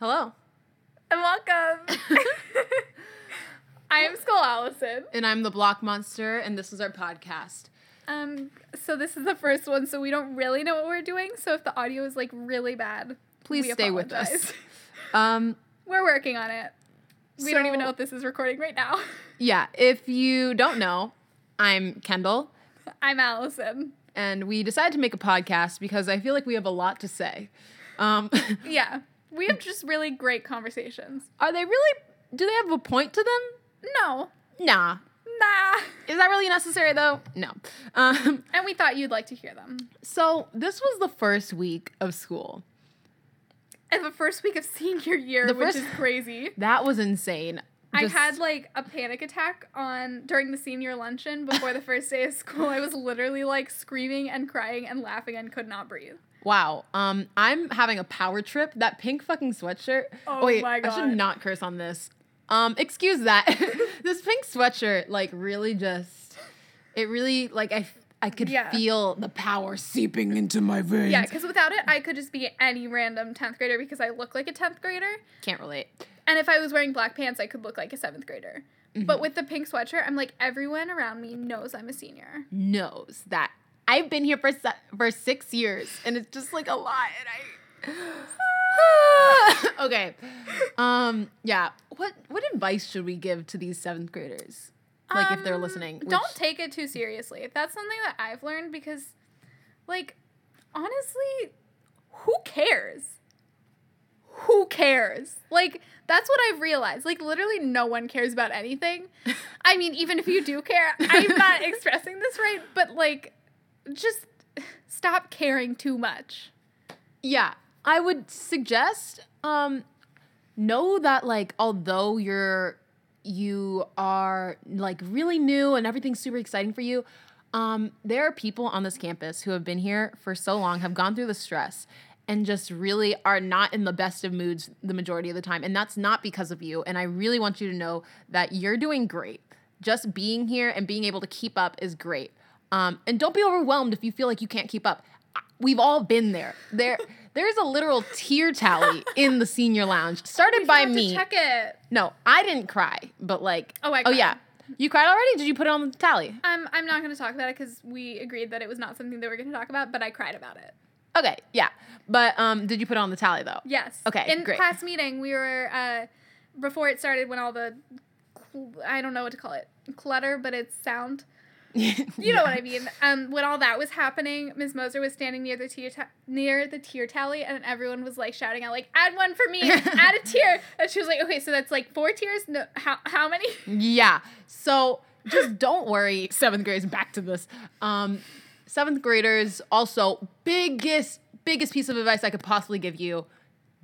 Hello. And welcome. I am Skull Allison. And I'm the Block Monster, and this is our podcast. Um, so this is the first one, so we don't really know what we're doing. So if the audio is like really bad, Please we stay with us. Um, we're working on it. We don't even know if this is recording right now. yeah, if you don't know, I'm Kendall, I'm Allison. and we decided to make a podcast because I feel like we have a lot to say. Um, Yeah, we have just really great conversations. are they really, do they have a point to them? No, Nah. nah. Is that really necessary though? No. Um, And we thought you'd like to hear them. so this was the first week of school. And the first week of senior year, The which first- is crazy. That was insane. I had like a panic attack on during the senior luncheon before the first day of school. I was literally like screaming and crying and laughing and could not breathe. Wow. Um, I'm having a power trip. That pink fucking sweatshirt. Oh wait, my god. I should not curse on this. Um, excuse that. this pink sweatshirt, like, really just, it really, like, I, I could Yeah. feel the power seeping into my veins. Yeah, because without it, I could just be any random 10th grader because I look like a 10th grader. Can't relate. And if I was wearing black pants, I could look like a 7th grader. Mm-hmm. But with the pink sweatshirt, I'm like, everyone around me knows I'm a senior. Knows that I've been here for se- for six years, and it's just like a lot. And I. okay. Um. Yeah. What What advice should we give to these seventh graders? Like, if they're Um, listening. Don't take it too seriously. That's something that I've learned because, like, honestly, who cares? Who cares? Like, that's what I've realized. Like, literally, no one cares about anything. I mean, even if you do care, I'm not expressing this right, but like, just stop caring too much. Yeah, I would suggest um know that like although you're you are like really new and everything's super exciting for you, um there are people on this campus who have been here for so long, have gone through the stress and just really are not in the best of moods the majority of the time and that's not because of you and I really want you to know that you're doing great. Just being here and being able to keep up is great. Um, and don't be overwhelmed if you feel like you can't keep up. We've all been there. There, there's a literal tear tally in the senior lounge, started by me. check it. No, I didn't cry, but like, Oh, I oh cried. yeah, you cried already. Did you put it on the tally? Um, I'm not going to talk about it because we agreed that it was not something that we're going to talk about, but I cried about it. Okay, yeah, but um, did you put it on the tally though? Yes. Okay, In great. class meeting, we were uh, before it started when all the cl- I don't know what to call it clutter, but it's sound. You know what I mean. Um, when all that was happening, Ms. Moser was standing near the tear ta- near the tear tally, and everyone was like shouting out like, "Add one for me! add a tear!" And she was like, "Okay, so that's like four tears. No, how how many?" Yeah. So just don't worry, seventh graders. Back to this. Um, seventh graders also biggest biggest piece of advice I could possibly give you: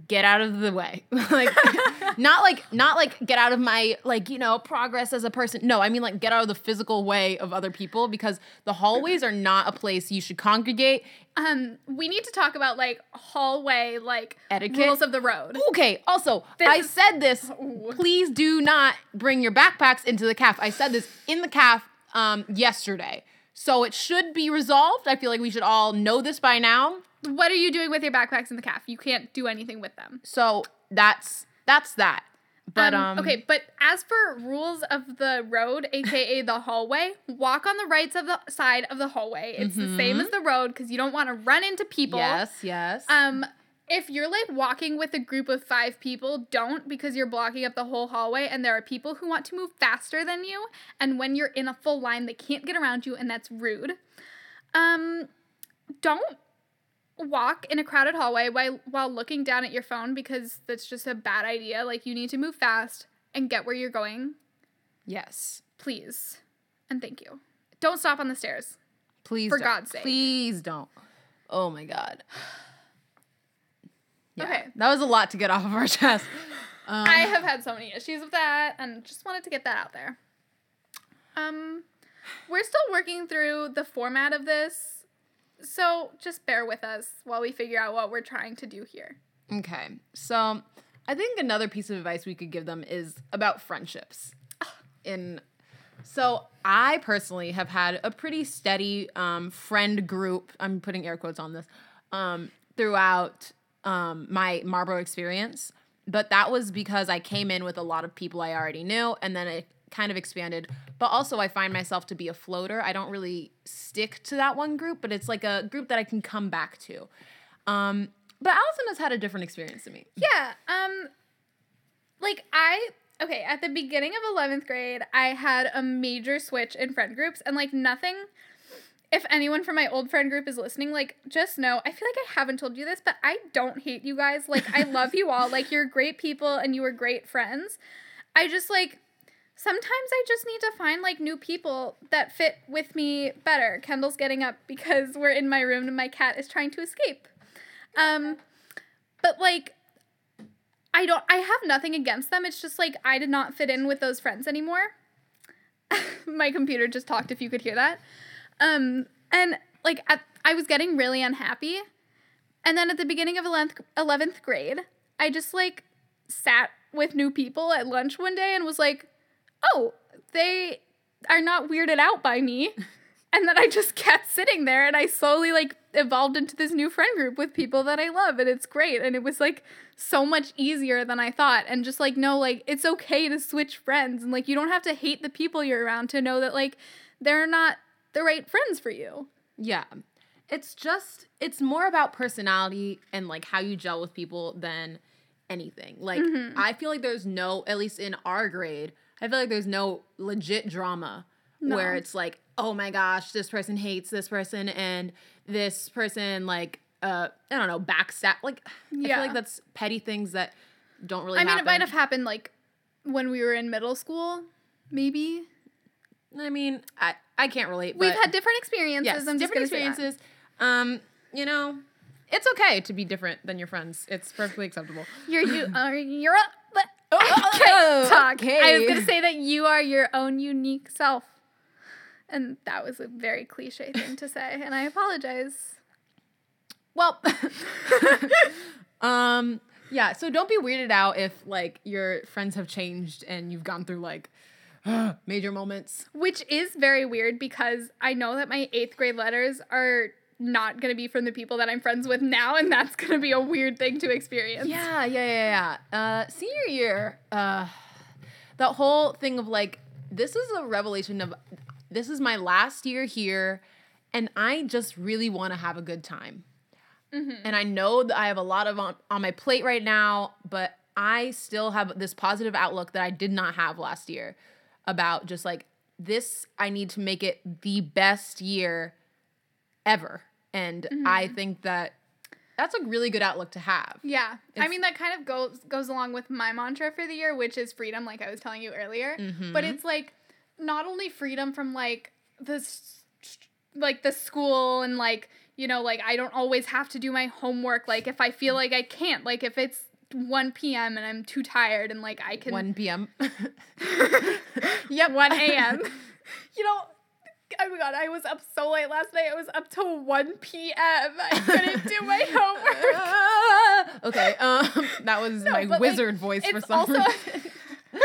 get out of the way. like not like not like get out of my like you know progress as a person. No, I mean like get out of the physical way of other people because the hallways are not a place you should congregate. Um, we need to talk about like hallway like Etiquette? rules of the road. Okay. Also, This I said this. Ooh. Please do not bring your backpacks into the caf. I said this in the caf um, yesterday, so it should be resolved. I feel like we should all know this by now. What are you doing with your backpacks in the caf? You can't do anything with them. So that's that's that. But um, okay, but as for rules of the road, aka the hallway, walk on the right of the side of the hallway. It's the same as the road because you don't want to run into people. Yes, yes. Um, if you're like walking with a group of five people, don't because you're blocking up the whole hallway, and there are people who want to move faster than you. And when you're in a full line, they can't get around you, and that's rude. Um, don't walk in a crowded hallway while while looking down at your phone because that's just a bad idea. Like you need to move fast and get where you're going, yes. please. And thank you. Don't stop on the stairs. Please, For don't. God's sake. please don't. Oh my God. Yeah, Okay. that was a lot to get off of our chest. Um, I have had so many issues with that and just wanted to get that out there. Um we're still working through the format of this. So just bear with us while we figure out what we're trying to do here. Okay. So I think another piece of advice we could give them is about friendships. In so I personally have had a pretty steady um, friend group. I'm putting air quotes on this um, throughout um, my Marlborough experience. but that was because I came in with a lot of people I already knew, and then it kind of expanded. But also, I find myself to be a floater. I don't really stick to that one group, but it's like a group that I can come back to. Um, but Allison has had a different experience to me. Yeah. Um like I okay, at the beginning of 11th grade, I had a major switch in friend groups and like nothing if anyone from my old friend group is listening, like just know, I feel like I haven't told you this, but I don't hate you guys. Like I love you all. Like you're great people and you were great friends. I just like sometimes I just need to find like new people that fit with me better. Kendall's getting up because we're in my room and my cat is trying to escape. Um but like I don't I have nothing against them. It's just like I did not fit in with those friends anymore. my computer just talked if you could hear that. Um and like at, I was getting really unhappy. And then at the beginning of 11th, 11th grade, I just like sat with new people at lunch one day and was like, "Oh, they are not weirded out by me." and then I just kept sitting there and I slowly like evolved into this new friend group with people that I love and it's great and it was like so much easier than I thought and just like no like it's okay to switch friends and like you don't have to hate the people you're around to know that like they're not the right friends for you. Yeah. It's just it's more about personality and like how you gel with people than anything. Like Mm-hmm. I feel like there's no at least in our grade, I feel like there's no legit drama where it's like, "Oh my gosh, this person hates this person and this person like uh I don't know, backstab." Like I Yeah. feel like that's petty things that don't really I mean happen. it might have happened like when we were in middle school, maybe. I mean, I I can't relate, We've had different experiences. yes, I'm different gonna say that. experiences. Um, you know, it's okay to be different than your friends. It's perfectly acceptable. You're you are you're a okay, talk. I was gonna say that you are your own unique self. And that was a very cliche thing to say, and I apologize. Well, um, yeah. So don't be weirded out if like your friends have changed and you've gone through like major moments. Which is very weird because I know that my eighth grade letters are not gonna be from the people that I'm friends with now, and that's gonna be a weird thing to experience. Yeah, yeah, yeah, yeah. Uh, senior year, uh, that whole thing of like, this is a revelation of, this is my last year here, and I just really want to have a good time. And I know that I have a lot of on, on my plate right now, but I still have this positive outlook that I did not have last year about just like this, I need to make it the best year ever. And I mm-hmm. think that that's a really good outlook to have. Yeah. I mean that kind of goes goes along with my mantra for the year, which is freedom, like I was telling you earlier. Mm-hmm. But it's like not only freedom from like the like the school and like, you know, like I don't always have to do my homework like if I feel like I can't, like if it's 1 p.m. and I'm too tired and like I can 1 p.m. Yep, 1 a.m. you know, oh my god, I was up so late last night. I was up till 1 p.m. I couldn't do my homework. okay, um, that was No, my but, like, wizard voice for some reason.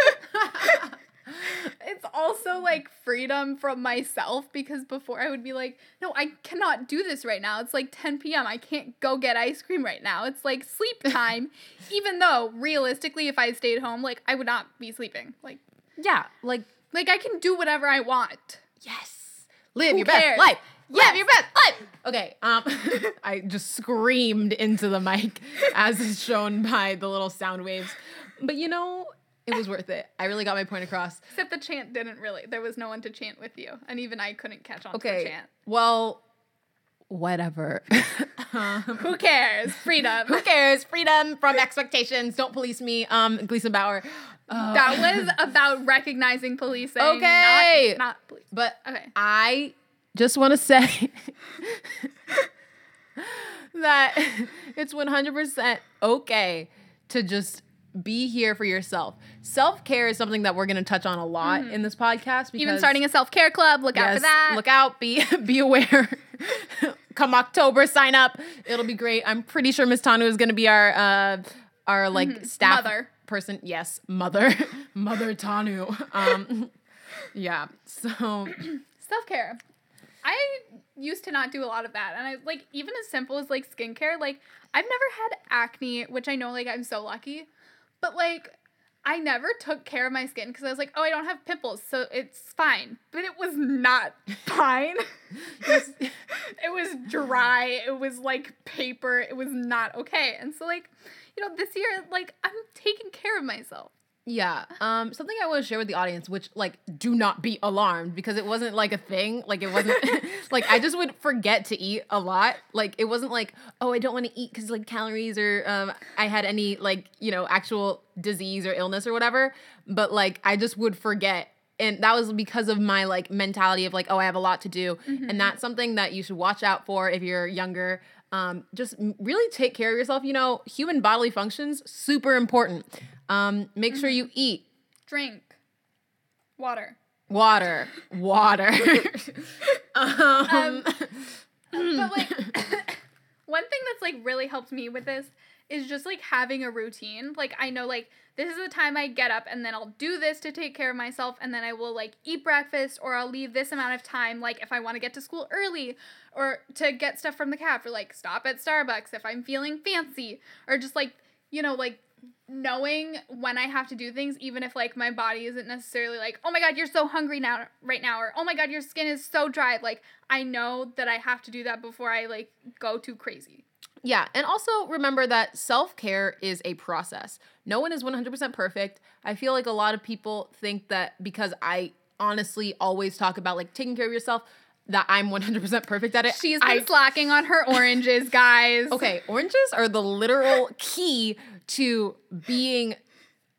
it's also like freedom from myself because before I would be like, no, I cannot do this right now. It's like 10 p.m. I can't go get ice cream right now. It's like sleep time. Even though realistically, if I stayed home, like I would not be sleeping. Like, yeah, like like I can do whatever I want. yes, live Who your cares? best life. Live your best life. Okay, um, I just screamed into the mic as is shown by the little sound waves, but you know. It was worth it. I really got my point across. Except the chant didn't really. There was no one to chant with you, and even I couldn't catch on to the Okay. chant. Well, whatever. um, Who cares? Freedom. who cares? Freedom from expectations. Don't police me. Um, Gleason Bauer. Uh, that was about recognizing policing. Okay. Not, not police. But Okay. I just want to say that it's 100% okay to just be here for yourself. Self care is something that we're going to touch on a lot in this podcast. Because, Mm-hmm. Even starting a self care club. Look out for that. Look out. Be be aware. Come October, sign up. It'll be great. I'm pretty sure Miss Tanu is going to be our uh, our like staff Mm-hmm. Mother. Person. Yes, mother, mother Tanu. Um, yeah. So self care. I used to not do a lot of that, and I like even as simple as like skincare. Like I've never had acne, which I know like I'm so lucky, But like, I never took care of my skin because I was like, oh, I don't have pimples, so it's fine. But it was not fine. it was dry. It was like paper. It was not okay. And so, like, you know, this year, like, I'm taking care of myself. Yeah. Um, something I want to share with the audience, which like do not be alarmed because it wasn't like a thing. Like it wasn't like I just would forget to eat a lot. Like it wasn't like, oh, I don't want to eat because like calories or um I had any like, you know, actual disease or illness or whatever. But like I just would forget. And that was because of my like mentality of like, oh, I have a lot to do. And that's something that you should watch out for if you're younger. Um, just really take care of yourself. You know, human bodily functions, super important. Um, make sure you eat Drink water. water, water. um, but like one thing that's like really helped me with this is just like having a routine. Like I know like this is the time I get up and then I'll do this to take care of myself and then I will like eat breakfast or I'll leave this amount of time like if I want to get to school early or to get stuff from the caf or like stop at Starbucks if I'm feeling fancy or just like you know like knowing when I have to do things, even if like my body isn't necessarily like, oh my god, you're so hungry now right now, or oh my god, your skin is so dry. Like I know that I have to do that before I like go too crazy. Yeah, and also remember that self care is a process. No one is 100% perfect. I feel like a lot of people think that because I honestly always talk about like taking care of yourself, that I'm 100% perfect at it. She's been I, slacking on her oranges, guys. Okay, oranges are the literal key to being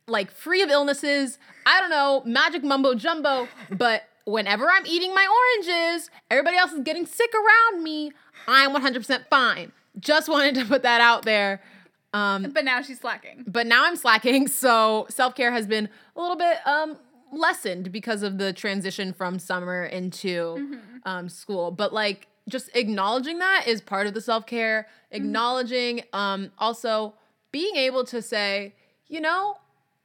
like free of illnesses. I don't know, magic mumbo jumbo, but whenever I'm eating my oranges, everybody else is getting sick around me. I'm 100% fine. Just wanted to put that out there. Um, But now she's slacking. but now I'm slacking, so self care has been a little bit um lessened because of the transition from summer into um school. But like just acknowledging that is part of the self care. Acknowledging um also being able to say, you know,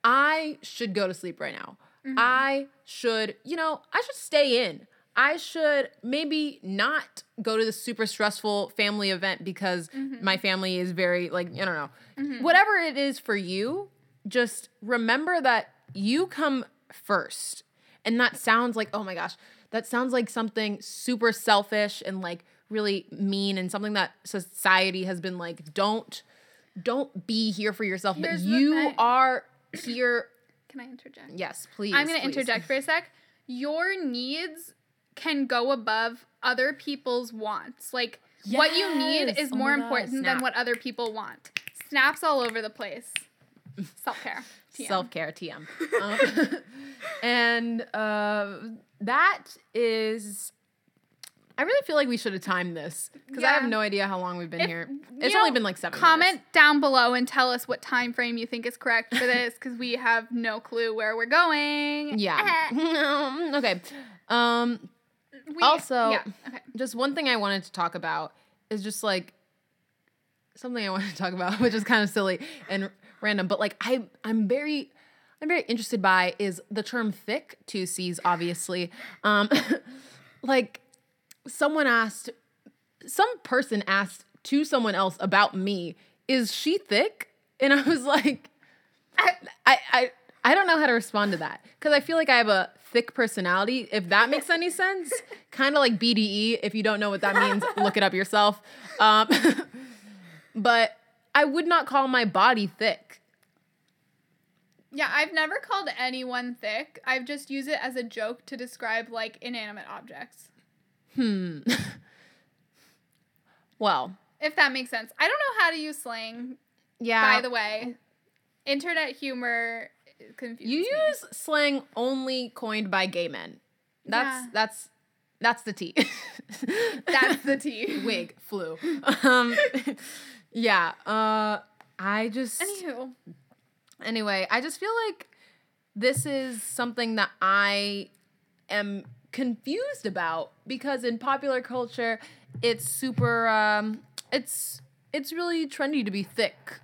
I should go to sleep right now. I should, you know, I should stay in. I should maybe not go to the super stressful family event because mm-hmm. my family is very like, I don't know. Mm-hmm. Whatever it is for you, just remember that you come first. And that sounds like, oh my gosh, that sounds like something super selfish and like really mean and something that society has been like, don't don't be here for yourself, Here's but you are here. Can I interject? Yes, please. I'm going to interject for a sec. Your needs can go above other people's wants. Like what you need is Oh more important than what other people want. Snaps all over the place. Self care. Self care, TM. Um, and uh, that is. I really feel like we should have timed this because I have no idea how long we've been If- here. It's know, only been like seven. Comment minutes. down below and tell us what time frame you think is correct for this because we have no clue where we're going. Yeah. okay. Um. We- Also- yeah. Okay. just one thing I wanted to talk about is just like something I wanted to talk about, which is kind of silly and random, but like I I'm very I'm very interested by is the term thick, two C's obviously. Um like someone asked some person asked to someone else about me, is she thick? And I was like I I I don't know how to respond to that because I feel like I have a thick personality. If that makes any sense, kind of like BDE. If you don't know what that means, look it up yourself. Um, but I would not call my body thick. Yeah, I've never called anyone thick. I've just used it as a joke to describe like inanimate objects. Hmm. well, If that makes sense. I don't know how to use slang, yeah. by the way. Internet humor confuses you me. use slang only coined by gay men. That's Yeah. that's that's the tea. That's the tea. Wig flew. Um, yeah. Uh, I just. Anywho, anyway, I just feel like this is something that I am confused about because in popular culture, it's super. Um, it's it's really trendy to be thick.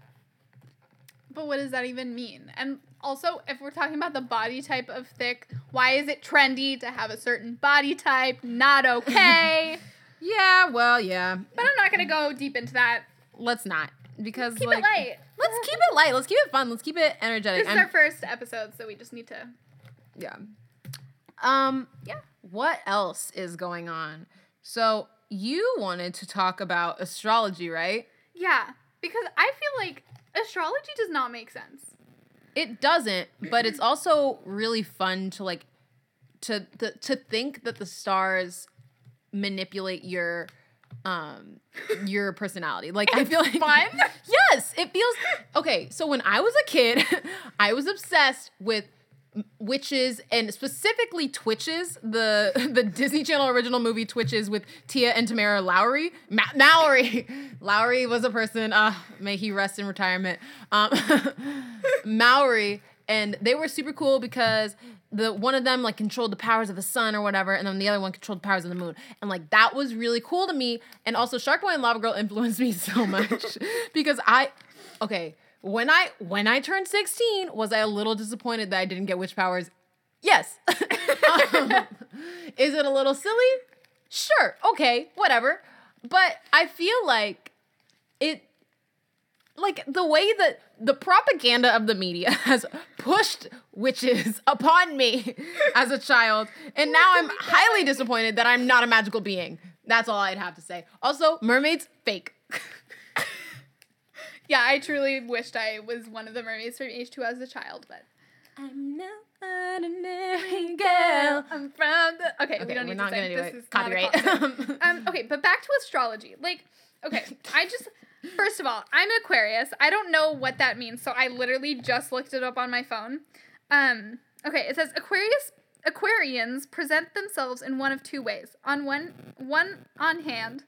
but what does that even mean? And also, if we're talking about the body type of thick, why is it trendy to have a certain body type? Not okay. Yeah, well, yeah. but I'm not gonna go deep into that. Let's not because Keep like it light. let's keep it light. Let's keep it fun. Let's keep it energetic. This is our first episode, so we just need to. Yeah. Um, Yeah. what else is going on? So you wanted to talk about astrology, right? Yeah, because I feel like astrology does not make sense. It doesn't, but it's also really fun to like to the to think that the stars manipulate your um your personality. Like I feel like fun? Yes, it feels okay. So when I was a kid, I was obsessed with witches and specifically Twitches, the the Disney Channel original movie Twitches with Tia and Tamera Lowry. Ma- Mallory, Lowry was a person. Uh, may he rest in retirement. Um, Mallory, and they were super cool because the one of them like controlled the powers of the sun or whatever, and then the other one controlled the powers of the moon, and like that was really cool to me. And also, Shark Boy and Lava Girl influenced me so much because I, okay, when I when I turned sixteen, was I a little disappointed that I didn't get witch powers? Yes. Um, is it a little silly? Sure. Okay. Whatever. But I feel like it like the way that the propaganda of the media has pushed witches upon me as a child and now i'm highly disappointed that i'm not a magical being that's all i'd have to say also mermaids fake Yeah, I truly wished I was one of the mermaids from H2O as a child, but i'm not an ordinary girl I'm from the. Okay, we okay don't we're need not to gonna do this it is not copyright um, okay, but back to astrology. Like, okay, I just first of all, I'm Aquarius. I don't know what that means, so I literally just looked it up on my phone. Um, okay, it says Aquarius Aquarians present themselves in one of two ways. On one one on hand,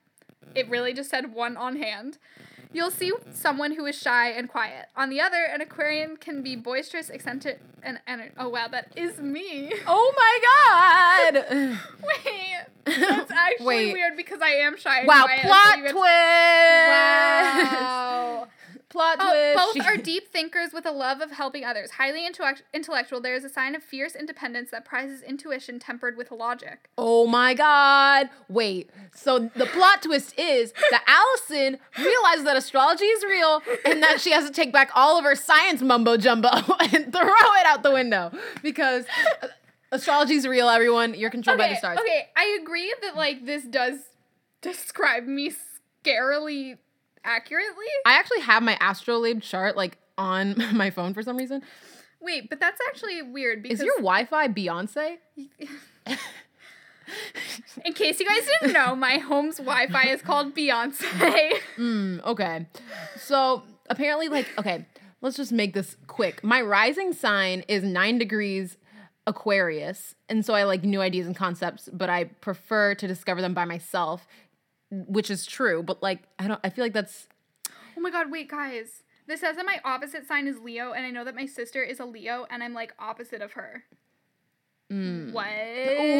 it really just said one on hand. You'll see someone who is shy and quiet. On the other, an Aquarian can be boisterous, eccentric, and, and oh wow, that is me. oh my god Wait, that's actually Wait. weird because I am shy. And wow quiet, so plot you twist Wow. Plot Oh, twist both are deep thinkers with a love of helping others. Highly intellect- intellectual, there is a sign of fierce independence that prizes intuition tempered with logic. Oh my god. Wait. So the plot twist is that Allison realizes that astrology is real and that she has to take back all of her science mumbo jumbo and throw it out the window because astrology is real, everyone. You're controlled by the stars. okay, I agree that like this does describe me scarily accurately. I actually have my astrolabe chart like on my phone for some reason. Wait, but that's actually weird because Is your Wi-Fi Beyonce? in case you guys didn't know, my home's Wi-Fi is called Beyonce. Mm, okay. So apparently, like, okay, let's just make this quick. My rising sign is nine degrees Aquarius. And so I like new ideas and concepts, but I prefer to discover them by myself, which is true. But like, I don't, I feel like that's, Oh my god, wait, guys. This says that my opposite sign is Leo, and I know that my sister is a Leo, and I'm like opposite of her. mm. What?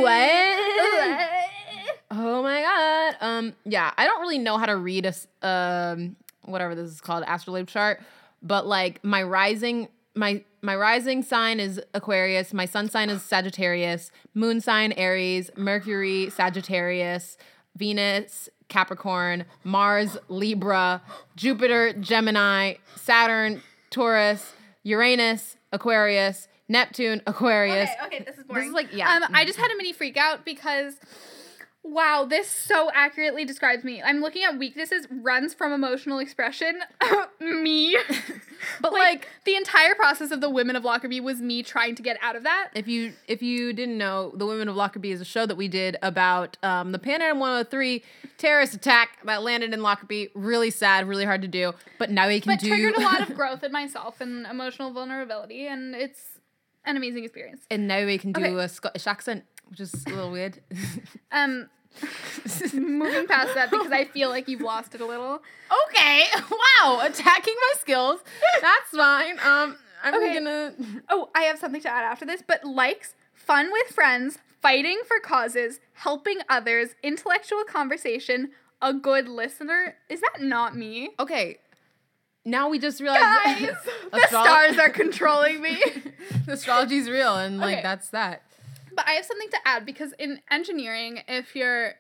What? Oh my god. Um yeah, I don't really know how to read a um whatever this is called astrolabe chart, but like my rising my my rising sign is Aquarius, my sun sign is Sagittarius, moon sign Aries, Mercury Sagittarius, Venus Capricorn, Mars Libra, Jupiter Gemini, Saturn Taurus, Uranus Aquarius, Neptune Aquarius. Okay, okay, this is boring. This is like yeah. Um, I just had a mini freak out because, wow, this so accurately describes me. I'm looking at weaknesses, runs from emotional expression. me. but like, like the entire process of the Women of Lockerbie was me trying to get out of that. If you if you didn't know, The Women of Lockerbie is a show that we did about um, the Pan Am 103 terrorist attack that landed in Lockerbie. Really sad, really hard to do. But now we can But do. triggered a lot of growth in myself and emotional vulnerability, and it's an amazing experience. and now we can do Okay. a Scottish accent, which is a little weird. Um, moving past that because I feel like you've lost it a little. okay, wow, attacking my skills. That's fine. Um, I'm Okay. gonna. Oh, I have something to add after this, but likes, fun with friends, fighting for causes, helping others, intellectual conversation, a good listener. Is that not me? Okay, now we just realized Guys, the stars are controlling me. the astrology's real, and like Okay. that's that. But I have something to add because in engineering, if you're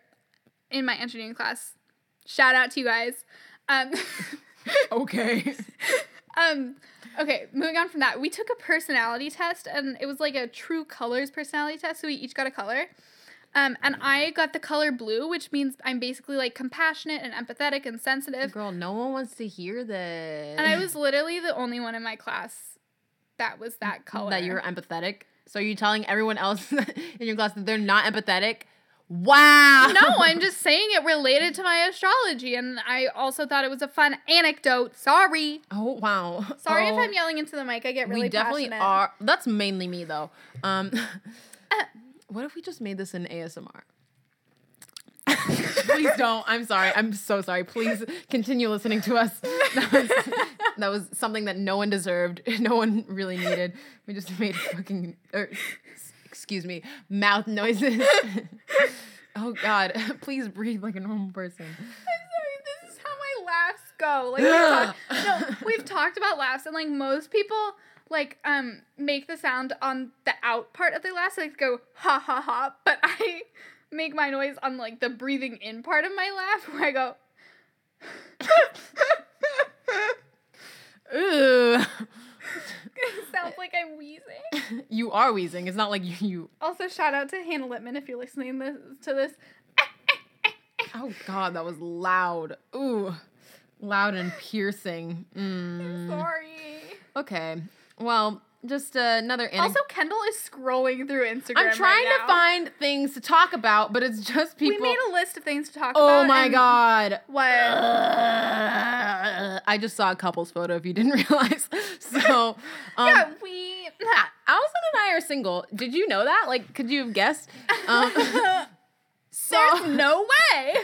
in my engineering class, shout out to you guys. Um, Okay. Um, okay, moving on from that, we took a personality test, and it was like a true colors personality test. So we each got a color. Um, and I got the color blue, which means I'm basically like compassionate and empathetic and sensitive. Girl, no one wants to hear this. And I was literally the only one in my class that was that color. that you're empathetic. So are you telling everyone else in your class that they're not empathetic? Wow. no, I'm just saying it related to my astrology, and I also thought it was a fun anecdote. Sorry, Oh wow. sorry Oh, if I'm yelling into the mic. I get really we definitely passionate. are. That's mainly me though. Um, what if we just made this an ASMR? Please don't. I'm sorry. I'm so sorry. Please continue listening to us. That was, that was something that no one deserved. No one really needed. We just made fucking, or, excuse me, mouth noises. oh God. Please breathe like a normal person. I'm sorry, this is how my laughs go. Like we've talked, no, we've talked about laughs, and like most people like um make the sound on the out part of the so like go ha ha ha. But I make my noise on like the breathing in part of my laugh, where I go. Ooh. it sounds like I'm wheezing. You are wheezing. It's not like you. you Also, shout out to Hannah Littman if you're listening this, to this. oh God, that was loud. Ooh. Loud and piercing. Mm. Sorry. Okay. Well, just uh, another anecdote. Also, Kendall is scrolling through Instagram. I'm trying right to find things to talk about, but it's just people. We made a list of things to talk oh about. Oh my god. What? I just saw a couple's photo if you didn't realize. So, um, yeah, we. Allison and I are single. Did you know that? Like, could you have guessed? Um, so, There's no way.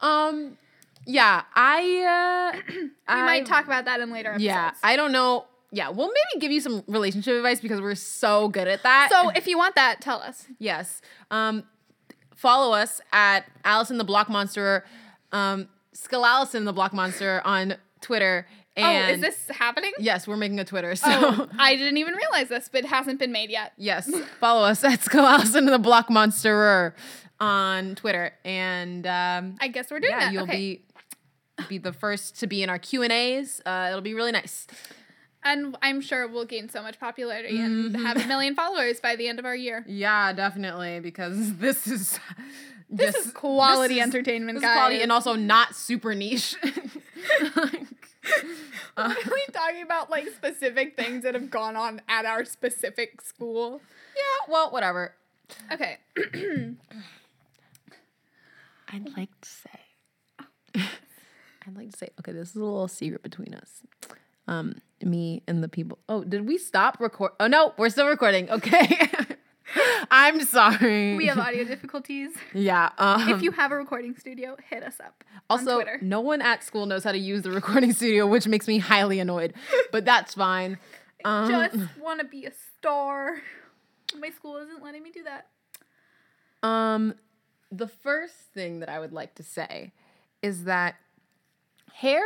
um, yeah, I, uh, We I might talk about that in later episodes. Yeah, I don't know. Yeah, we'll maybe give you some relationship advice because we're so good at that. so if you want that, tell us. yes, um, follow us at Allison the Block Monster, um, Skull Allison the Block Monster on Twitter. And oh, is this happening? Yes, we're making a Twitter. So Oh, I didn't even realize this, but it hasn't been made yet. yes, follow us at Skull Allison the Block Monsterer on Twitter, and um, I guess we're doing yeah, that. you'll okay. be be the first to be in our Q and A's. Uh, it'll be really nice. And I'm sure we'll gain so much popularity and Mm-hmm. have a million followers by the end of our year. Yeah, definitely because this is This just- is quality this is- entertainment, This guys. is quality and also not super niche. Like, uh, really talking about like specific things that have gone on at our specific school. yeah, well, whatever. Okay. I'd like to say. I'd like to say. Okay, this is a little secret between us. Um, me and the people. Oh, did we stop record? Oh no, we're still recording. Okay. I'm sorry. We have audio difficulties. Yeah. Um, If you have a recording studio, hit us up on Also, Twitter. no one at school knows how to use the recording studio, which makes me highly annoyed. But that's fine. Um, Just want to be a star. My school isn't letting me do that. um, the first thing that I would like to say is that hair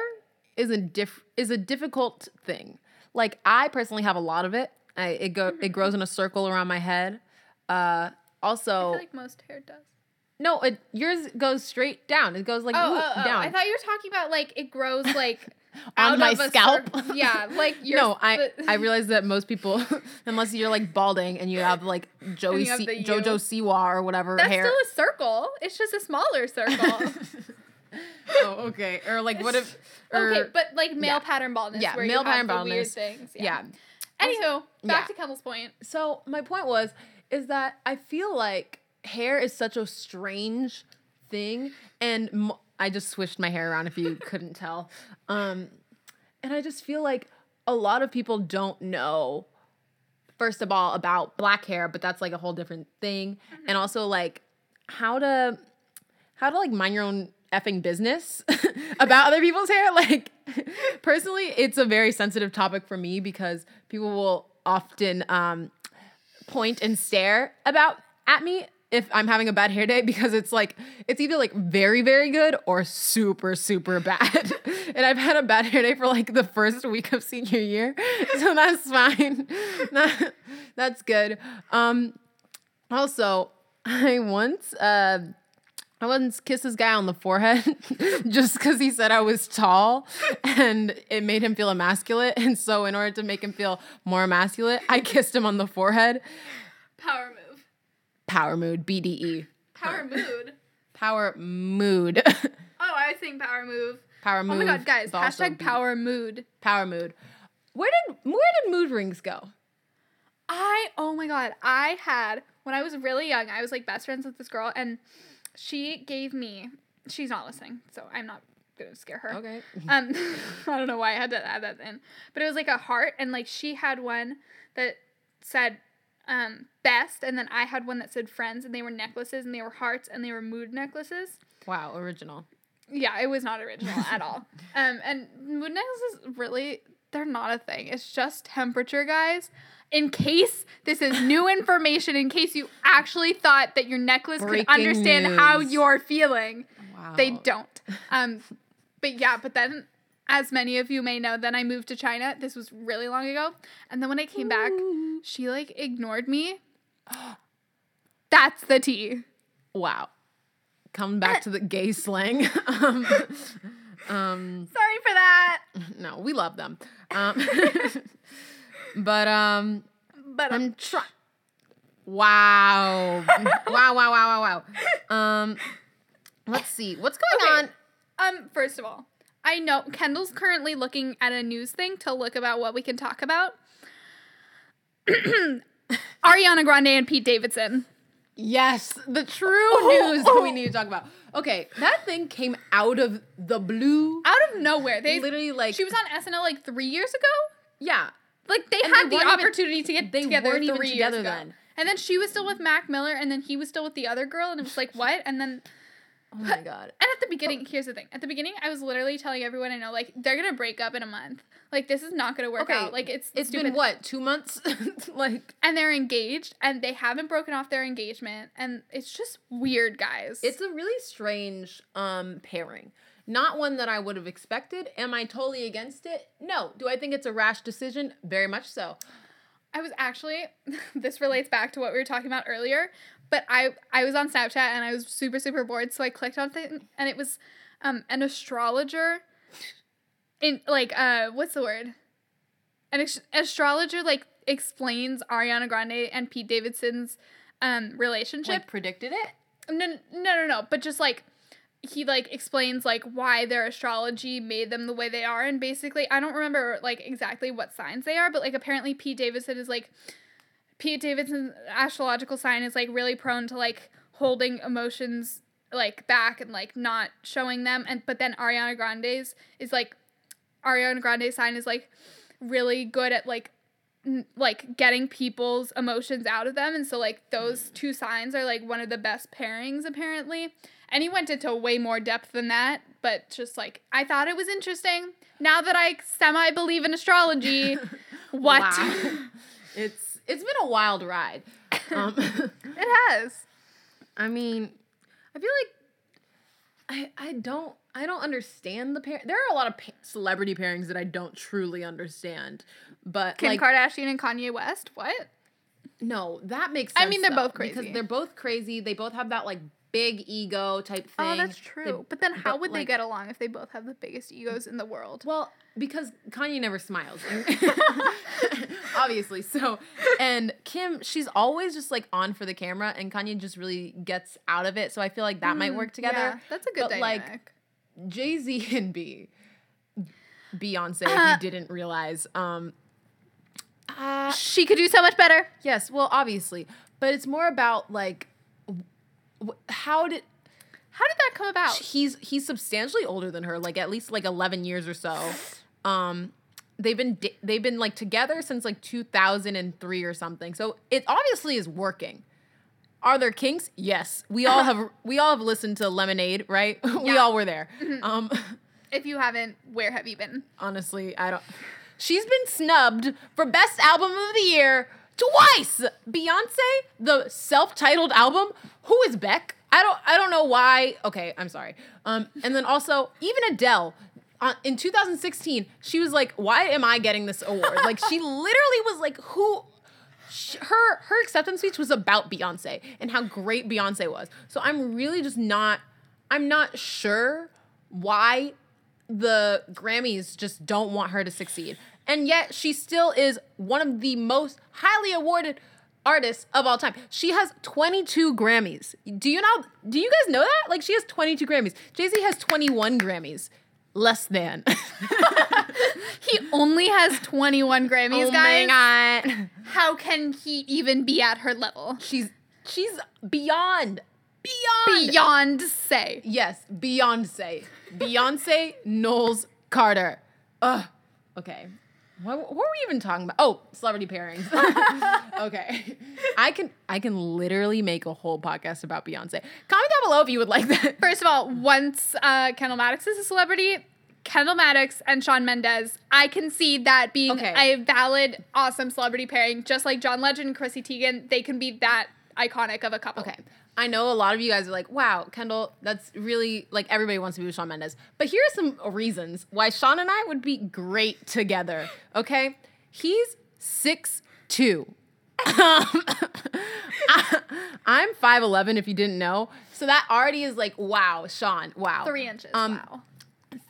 is a diff- is a difficult thing. Like I personally have a lot of it. I, it go it grows in a circle around my head. Uh, I also, feel like most hair does. no, it, yours goes straight down. It goes like Oh, whoop, oh, oh. down I thought you were talking about like it grows like on my scalp. cir- yeah, like your no, I I realize that most people, unless you're like balding and you have like Joey have C- JoJo Siwa or whatever That's hair. still a circle. It's just a smaller circle. oh, okay. Or like what if? Or, okay, but like male yeah. pattern baldness. Yeah, where male pattern baldness. things. yeah. Anywho, back yeah. to Kendall's point. So my point was is that I feel like hair is such a strange thing, and I just swished my hair around if you couldn't tell, um, and I just feel like a lot of people don't know. First of all, about black hair, but that's like a whole different thing, and also like how to how to like mind your own effing business about other people's hair. Like personally, it's a very sensitive topic for me because people will often um point and stare about at me if I'm having a bad hair day because it's like it's either like very very good or super super bad. and I've had a bad hair day for like the first week of senior year. So that's fine. That- that's good. Um also, I once uh I once kissed this guy on the forehead just because he said I was tall and it made him feel emasculate. And so, in order to make him feel more emasculate, I kissed him on the forehead. Power move. Power mood, BDE. Power mood. Power mood. Oh, I was saying power move. power Oh my god, guys! Hashtag power mood. Power mood. Where did where did mood rings go? I oh my god, I had when I was really young, I was like best friends with this girl and she gave me she's not listening, so I'm not gonna scare her. Okay. Um I don't know why I had to add that in. But it was like a heart and like she had one that said um best and then I had one that said friends and they were necklaces and they were hearts and they were mood necklaces. Wow, original. Yeah, it was not original at all. Um, and mood necklaces really they're not a thing. It's just temperature, guys. In case this is new information, in case you actually thought that your necklace Breaking could understand how you're feeling, Wow. they don't. Um, but yeah, but then, as many of you may know, then I moved to China. This was really long ago, and then when I came back, she like ignored me. That's the tea. Wow. Come back to the gay slang. um, um, Sorry for that. no, we love them. Um, but um, But um, I'm trying. Wow. wow, wow, wow, wow, wow. Um, let's see. What's going Okay. Um, first of all, I know Kendall's currently looking at a news thing to look about what we can talk about. Ariana Grande and Pete Davidson. Yes, the true news that we need to talk about. Okay, that thing came out of the blue. Out of nowhere. They Literally, like, she was on SNL like three years ago. yeah. Like they And had they the weren't even- opportunity to get they together weren't even years together then. And then she was still with Mac Miller, and then he was still with the other girl, and it was like what? And then Oh my god. And at the beginning, here's the thing. At the beginning, I was literally telling everyone I know, like, they're gonna break up in a month. Like, this is not gonna work Okay, out. Like, it's It's stupid. been what two months? like And they're engaged, and they haven't broken off their engagement, and it's just weird, guys. it's a really strange um pairing. Not one that I would have expected. Am I totally against it? No. Do I think it's a rash decision? Very much so. I was actually this relates back to what we were talking about earlier, but I I was on Snapchat and I was super super bored, so I clicked on thing and it was um an astrologer in like uh what's the word? An ex- astrologer like explains Ariana Grande and Pete Davidson's um relationship. Like predicted it. no, no, no, no, but just like he like explains like why their astrology made them the way they are, and basically I don't remember like exactly what signs they are, but like apparently Pete Davidson is like Pete Davidson's astrological sign is like really prone to like holding emotions like back and like not showing them, and but then Ariana Grande's is like Ariana Grande's sign is like really good at like n- like getting people's emotions out of them and so like those two signs are like one of the best pairings apparently. And he went into way more depth than that but just like i thought it was interesting. Now that i semi believe in astrology what? Wow. it's it's been a wild ride. Um, it has I mean, I feel like I I don't I don't understand the pair. There are a lot of pa- celebrity pairings that I don't truly understand. But kim like kardashian and kanye west what no, that makes sense. I mean, they're though, both crazy. because they're both crazy. They both have that like big ego type thing. oh that's They- true but then how but, would they get along if they both have the biggest egos in the world Well, because Kanye never smiles. Obviously. So, and Kim, she's always just like on for the camera, and Kanye just really gets out of it. So I feel like that might work together. Mm, yeah, that's a good But, like, dynamic Jay Z and B, Beyonce, if Uh, you didn't realize. Um, uh, she could do so much better yes, well, obviously, but it's more about like, w- how did how did that come about he's he's substantially older than her, like at least like eleven years or so. Um, they've been they've been like together since like two thousand and three or something. So it obviously is working. Are there kinks? Yes, we all have we all have listened to Lemonade, right? we Yeah. Mm-hmm. all were there. Um, if you haven't where have you been honestly, I don't. She's been snubbed for best album of the year twice. Beyonce, the self-titled album. Who is Beck? I don't. I don't know why. Okay, I'm sorry. Um, and then also even Adele. Uh, in 2016, she was like, "Why am I getting this award?" like she literally was like, "Who?" Her her acceptance speech was about Beyonce and how great Beyonce was. So I'm really just not I'm not sure why the Grammys just don't want her to succeed. And yet she still is one of the most highly awarded artists of all time. She has 22 Grammys. Do you know do you guys know that? Like she has 22 Grammys. Jay-Z has 21 Grammys. Less than. He only has 21 Grammys, oh guys. my god. How can he even be at her level? She's she's beyond beyond Beyond say. Yes, Beyonce. Beyonce Knowles Carter. Ugh. Okay. What, what were we even talking about? Oh, celebrity pairings. okay. I can I can literally make a whole podcast about Beyonce. Comment down below if you would like that. First of all, once uh, Kendall Maddox is a celebrity, Kendall Maddox and Shawn Mendes, I can see that being Okay. a valid, awesome celebrity pairing. Just like John Legend and Chrissy Teigen, they can be that iconic of a couple. Okay. I know a lot of you guys are like, wow, Kendall, that's really like everybody wants to be with Shawn Mendes. But here are some reasons why Shawn and I would be great together. Okay. He's six two. Um, I'm 5'11 if you didn't know. So that already is like, wow, Shawn, wow. Three inches. Um, wow.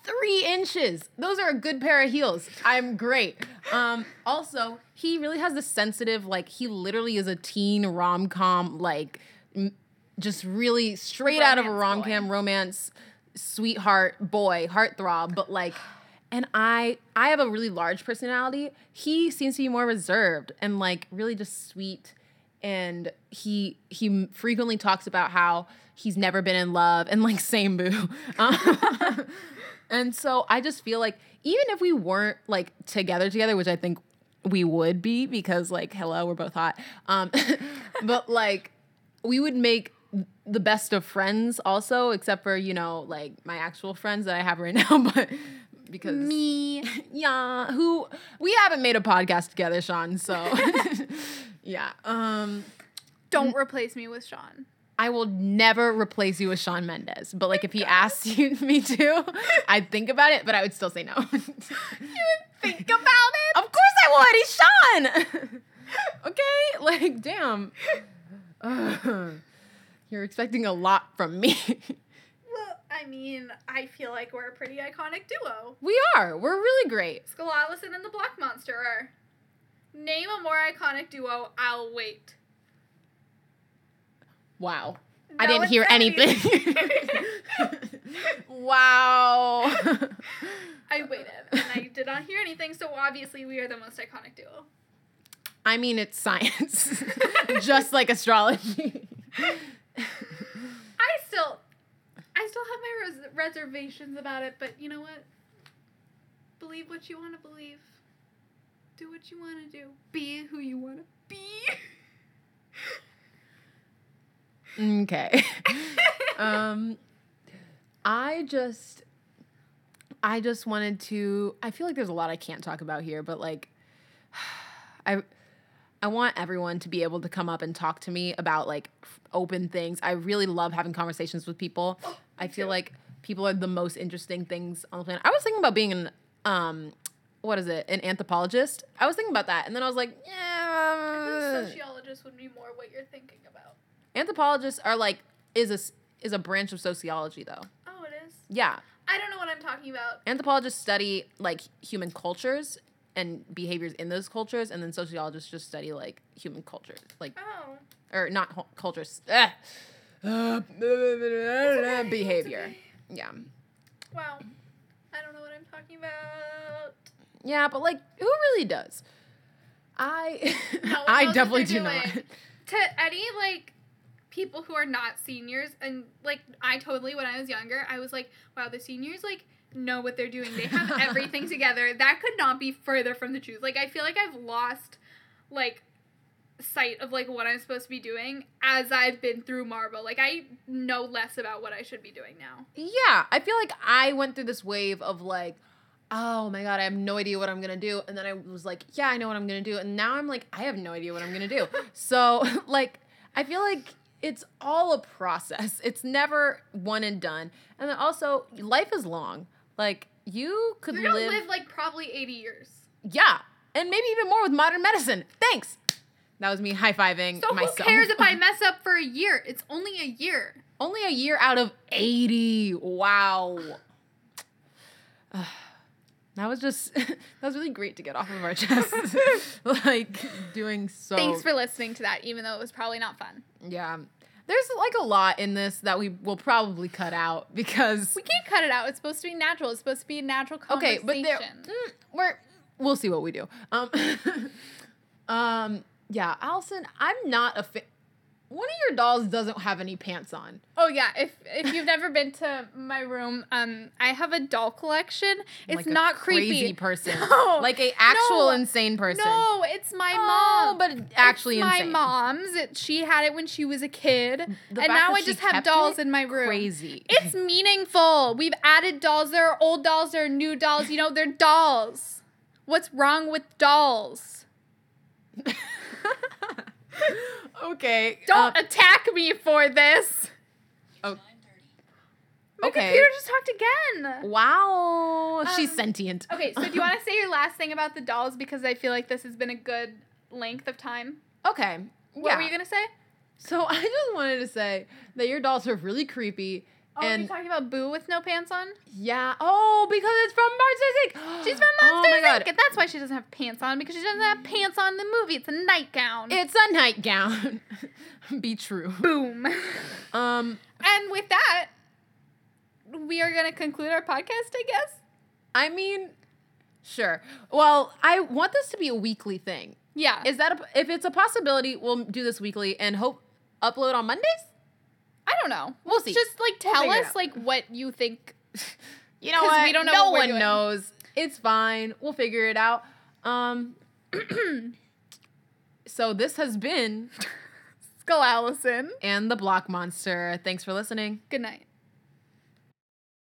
Three inches. Those are a good pair of heels. I'm great. Um, also, he really has this sensitive, like, he literally is a teen rom com, like, m- just really straight out of a rom Romance com romance sweetheart boy, heartthrob, but like, and I, I have a really large personality. He seems to be more reserved and like really just sweet. And he he frequently talks about how he's never been in love and like same boo. Um, and so I just feel like even if we weren't like together together, which I think we would be because like hello, we're both hot. Um, but like we would make the best of friends also, except for you know like my actual friends that I have right now, but because Me. yeah, who we haven't made a podcast together, Shawn. So yeah, um, Don't replace me with Shawn. I will never replace you with Shawn Mendes. But like if he asked you me to, I'd think about it, but I would still say no. You would think about it. Of course I would. He's Shawn. okay, like damn. You're expecting a lot from me. Well, I mean, I feel like we're a pretty iconic duo. we are. We're really great. Skull Allison and the Black Monster are. Name a more iconic duo. I'll wait. Wow. I didn't hear anything. wow. I waited and I did not hear anything, so obviously we are the most iconic duo. I mean, it's science, just like astrology. I still, I still have my res- reservations about it, but you know what? Believe what you want to believe. Do what you want to do. Be who you want to be. Okay. um, I just, I just wanted to. I feel like there's a lot I can't talk about here, but like, I, I want everyone to be able to come up and talk to me about like f- open things. I really love having conversations with people. I feel too. like people are the most interesting things on the planet. I was thinking about being an um, what is it? An anthropologist. I was thinking about that, and then I was like, yeah. Sociologist would be more what you're thinking about. Anthropologists are like is a is a branch of sociology though. Oh, it is. Yeah, I don't know what I'm talking about. anthropologists study like human cultures and behaviors in those cultures, and then sociologists just study like human cultures, like Oh. or not hu- cultures. Uh, behavior. Yeah, Wow. I don't know what I'm talking about. yeah, but like who really does? I No I definitely do not. To any like people who are not seniors and like I totally when I was younger, I was like, wow, the seniors like know what they're doing. They have everything together. That could not be further from the truth. Like I feel like I've lost like sight of like what I'm supposed to be doing as I've been through Marvel. Like I know less about what I should be doing now. Yeah, I feel like I went through this wave of like, oh my god, I have no idea what I'm gonna do, and then I was like, yeah, I know what I'm gonna do, and now I'm like, I have no idea what I'm gonna do. so like, I feel like it's all a process. It's never one and done, and then also life is long. Like you could You're live, live like probably 80 years. yeah, and maybe even more with modern medicine. Thanks. That was me high fiving So myself. who cares if I mess up for a year? It's only a year. Only a year out of 80. Wow. That was just that was really great to get off of our chest. like doing so Thanks for listening to that, even though it was probably not fun. Yeah. There's like a lot in this that we will probably cut out because We can't cut it out. It's supposed to be natural. It's supposed to be a natural conversation. okay, but there mm, we're we'll see what we do. Um um yeah, Allison, I'm not a fa- one of your dolls doesn't have any pants on. Oh yeah, if if you've never been to my room, um, I have a doll collection. It's like a not creepy. crazy person. No, like a actual no, insane person. No, it's my Oh, mom. but actually it's my mom's. It, she had it when she was a kid, The and now I just have dolls in my room. Crazy. It's meaningful. We've added dolls. There are old dolls. There are new dolls. You know, they're dolls. What's wrong with dolls? okay. Don't uh, attack me for this. oh, My Okay. computer just talked again. wow. She's Um, sentient. Okay, so do you want to say your last thing about the dolls because I feel like this has been a good length of time? Okay. What yeah. were you gonna say? So I just wanted to say that your dolls are really creepy. Oh, and you're talking about Boo with no pants on? yeah. Oh, because it's from Monsters Inc. She's from Oh Monsters my God. Inc. And that's why she doesn't have pants on because she doesn't have pants on in the movie. It's a nightgown. It's a nightgown. Be true. boom. Um. and with that, we are gonna conclude our podcast, I guess. I mean, sure. Well, I want this to be a weekly thing. Yeah. Is that a, if it's a possibility, we'll do this weekly and hope upload on Mondays. I don't know. We'll see. Just like tell us like what you think. You know what? we don't know no one doing. knows. It's fine. We'll figure it out. Um. so this has been Skull Allison. and the Block Monster. Thanks for listening. Good night.